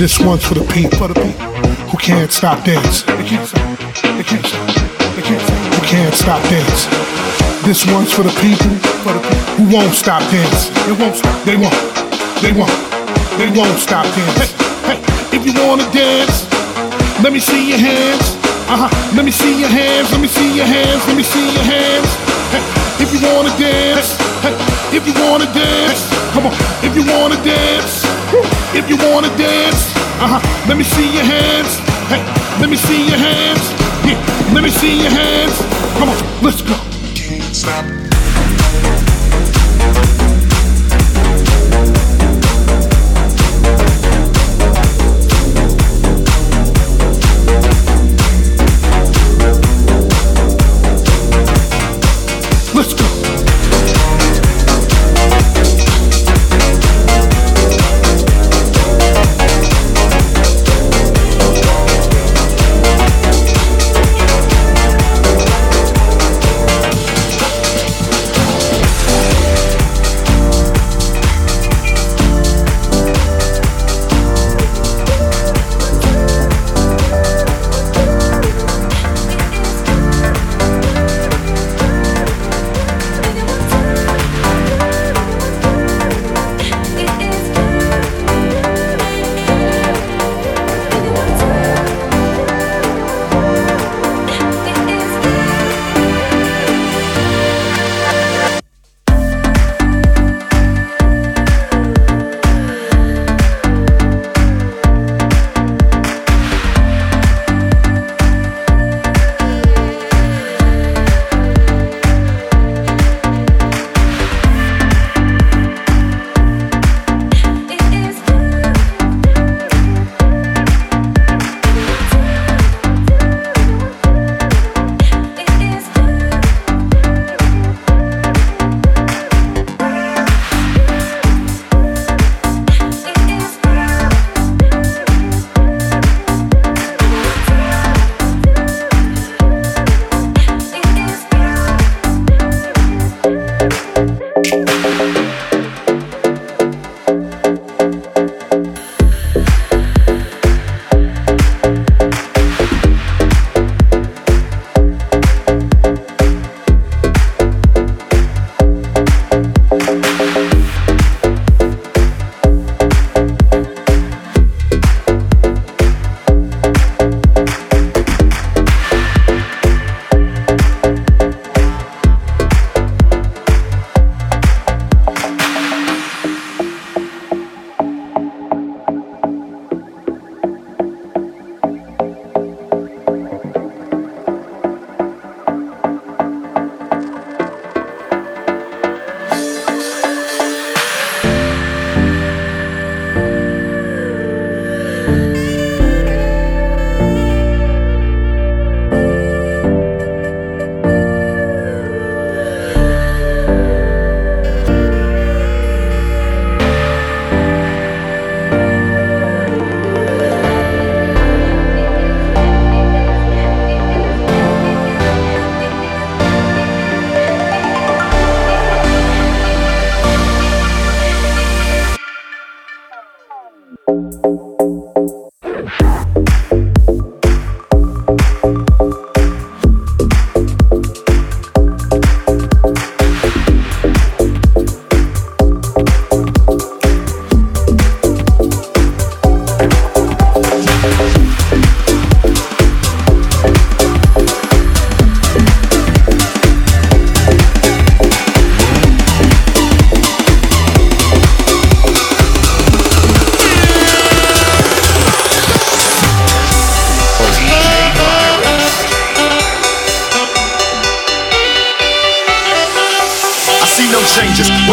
This one's for the people, for the people who can't stop dancing. They can't stop. They can't stop. They can't stop. Who can't stop dancing. This one's for the people, for the people who won't stop dancing. They won't stop. They won't. They won't. They won't stop dancing. Hey, hey, if you wanna dance, let me see your hands. Uh huh. Let me see your hands. Let me see your hands. Let me see your hands. Hey, if you wanna dance, hey, if you wanna dance, come on. If you wanna dance. If you wanna dance, uh-huh, let me see your hands. Hey, let me see your hands. Yeah, let me see your hands. Come on, let's go. Can't stop.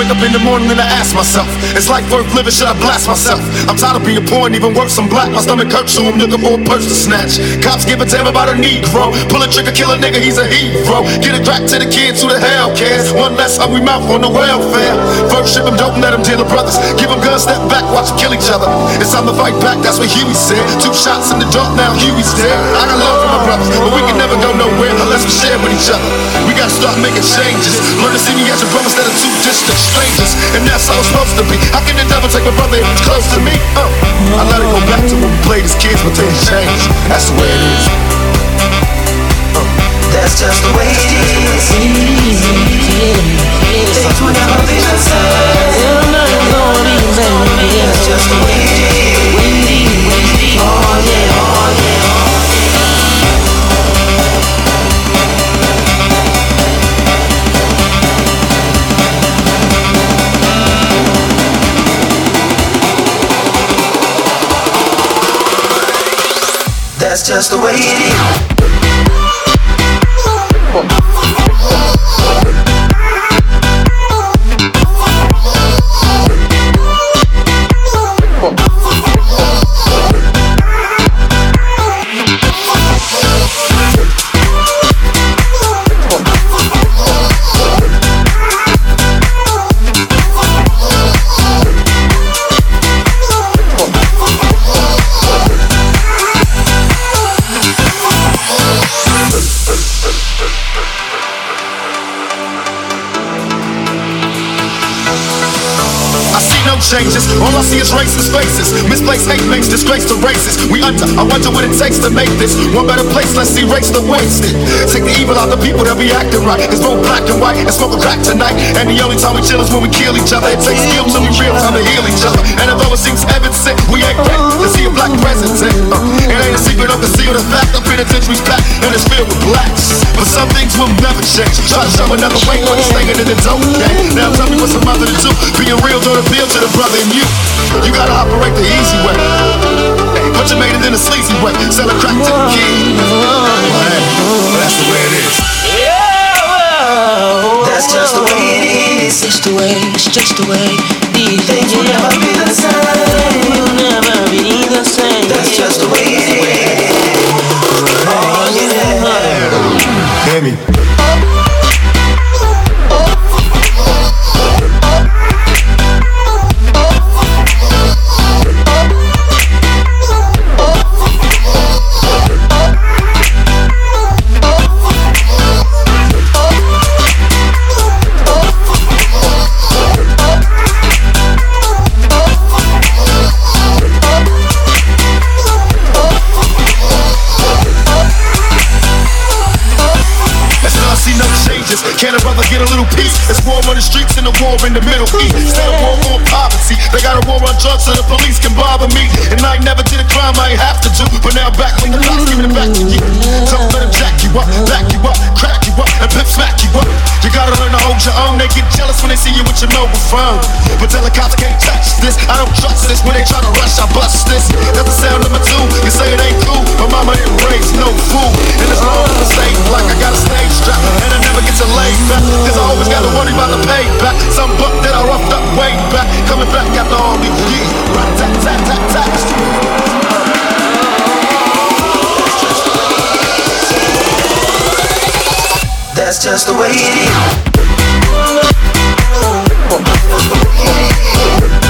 Wake up in the morning and I ask myself, is life worth living? Should I blast myself? I'm tired of being poor and even worse, I'm black. My stomach hurts, so I'm looking for a purse to snatch. Cops give a damn about a Negro. Pull a trigger, kill a nigga, he's a hero. Get it crack to the kids, who the hell cares? One less hungry mouth on the welfare. First ship them, don't let them deal the brothers. Give them guns, step back, watch them kill each other. It's time to fight back, that's what Huey said. Two shots in the dark, now Huey's dead. I got love for my brothers, but we can never go nowhere unless we share with each other. We gotta start making changes. Learn to see me as a brother instead of two distant strangers. And that's how it's supposed to be. How can the devil take my brother if he's close to me? Uh, I let it go back to when we played as kids, but things change. That's the way it is. Uh, that's just the way it is. Things will never be the same. That's just the way it just the way it is. Changes. All I see is racist faces. Misplaced hate makes disgrace to races. We under, I wonder what it takes to make this one better place. Let's erase the wasted. Take the evil out the people that be acting right. It's both black and white and smoke a crack tonight. And the only time we chill is when we kill each other. It takes skill to be real time to heal each other. And although it seems evident, we ain't will never change. Try to show another way, but it's staying in the dope game. Now tell me what's a mother to do. Being real don't appeal to the brother in you. You gotta operate the easy way. but you made it in a sleazy way. Sell a crack to the kid. Well, that's the way it is. That's just the way it is. It's the way, it's just the way. These things will never be the same. Will never be the same. That's just the way it is. Oh yeah. Hear me. Firm. But tell the cops can't touch this. I don't trust this. When they try to rush, I bust this. That's the sound number two. You say it ain't cool, but mama didn't raise no fool. And as long as I stay black, I got a stage strap. And I never get to lay back. Cause I always gotta worry about the payback. Some buck that I roughed up way back. Coming back after all these years. That's just the way it is. Oh,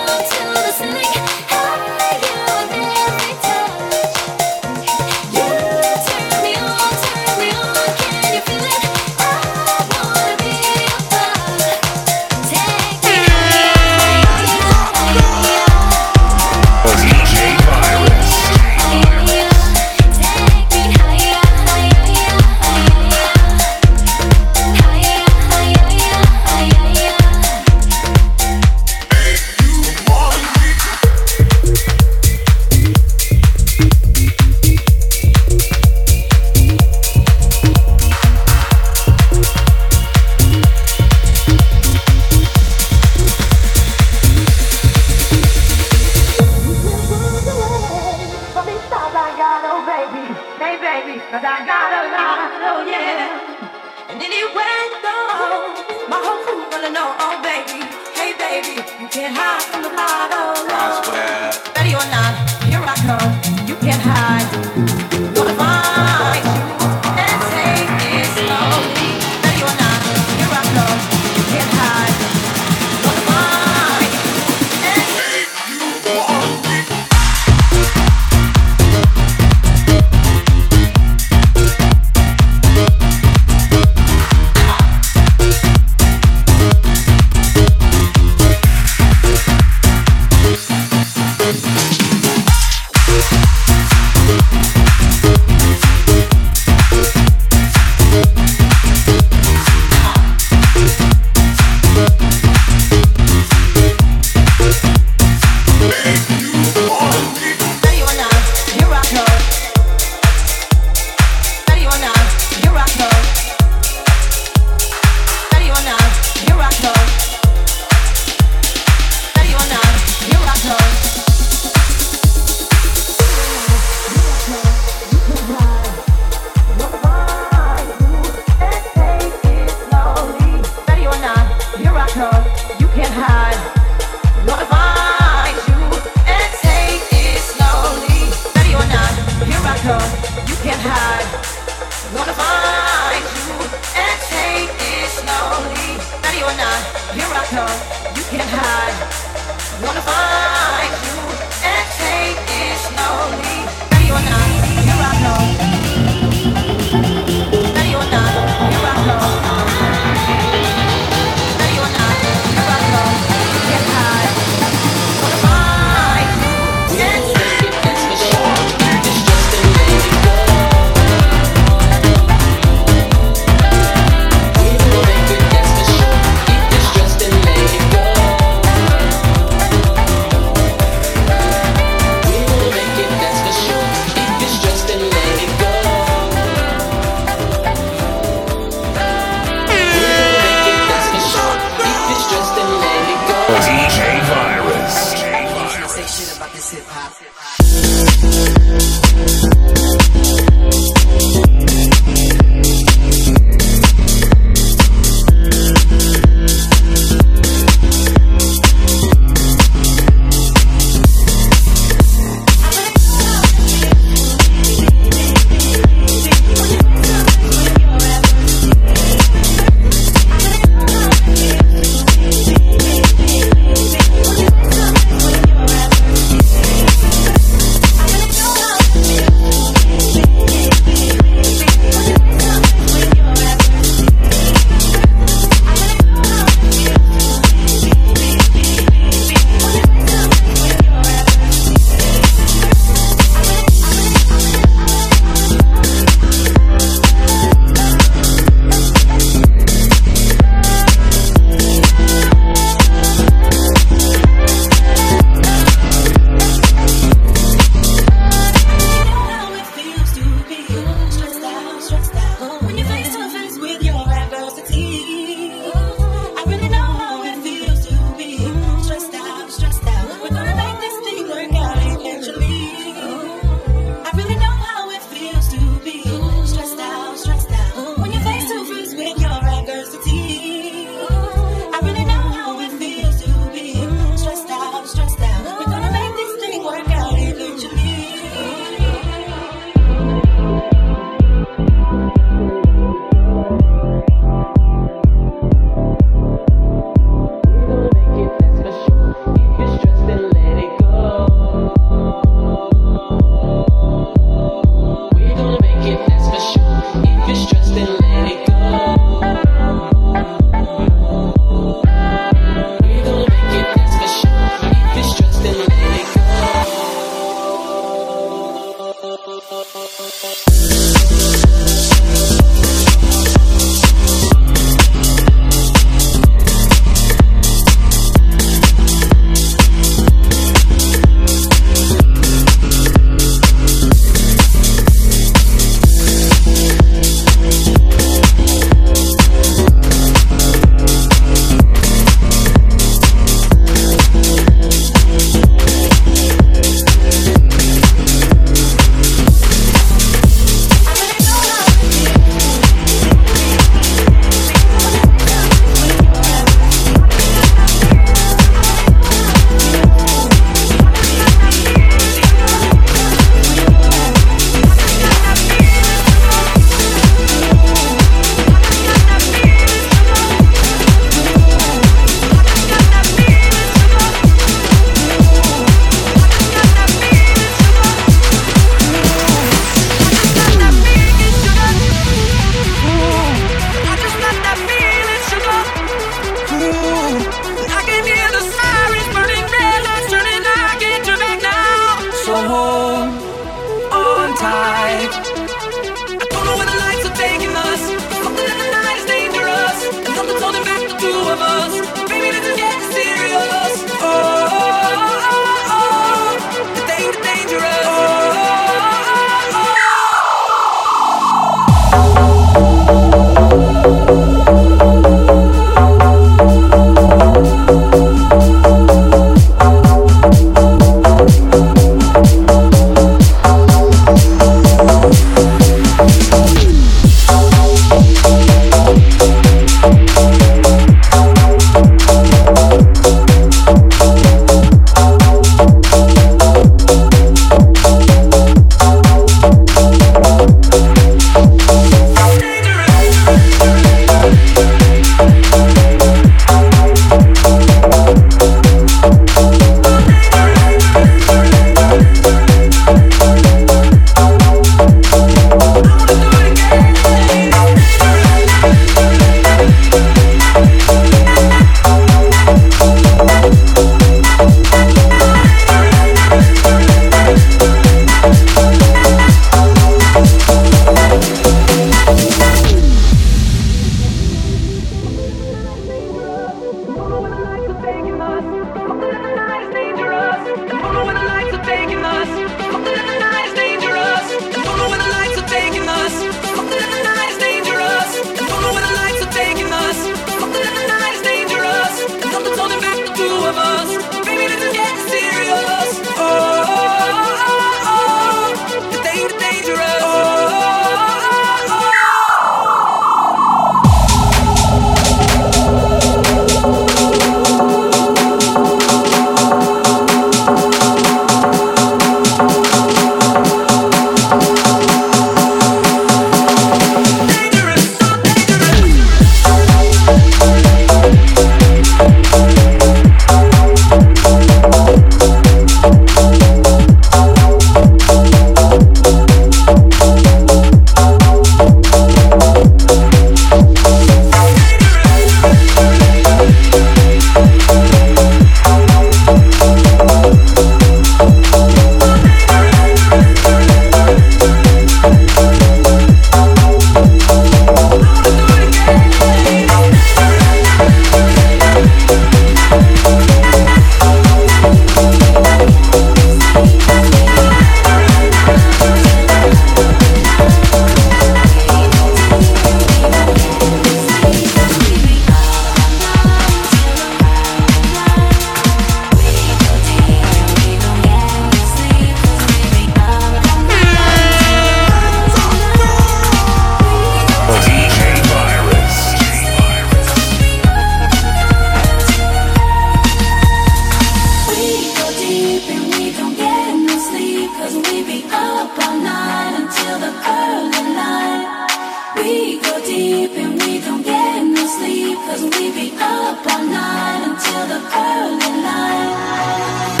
Cause we be up all night until the early light.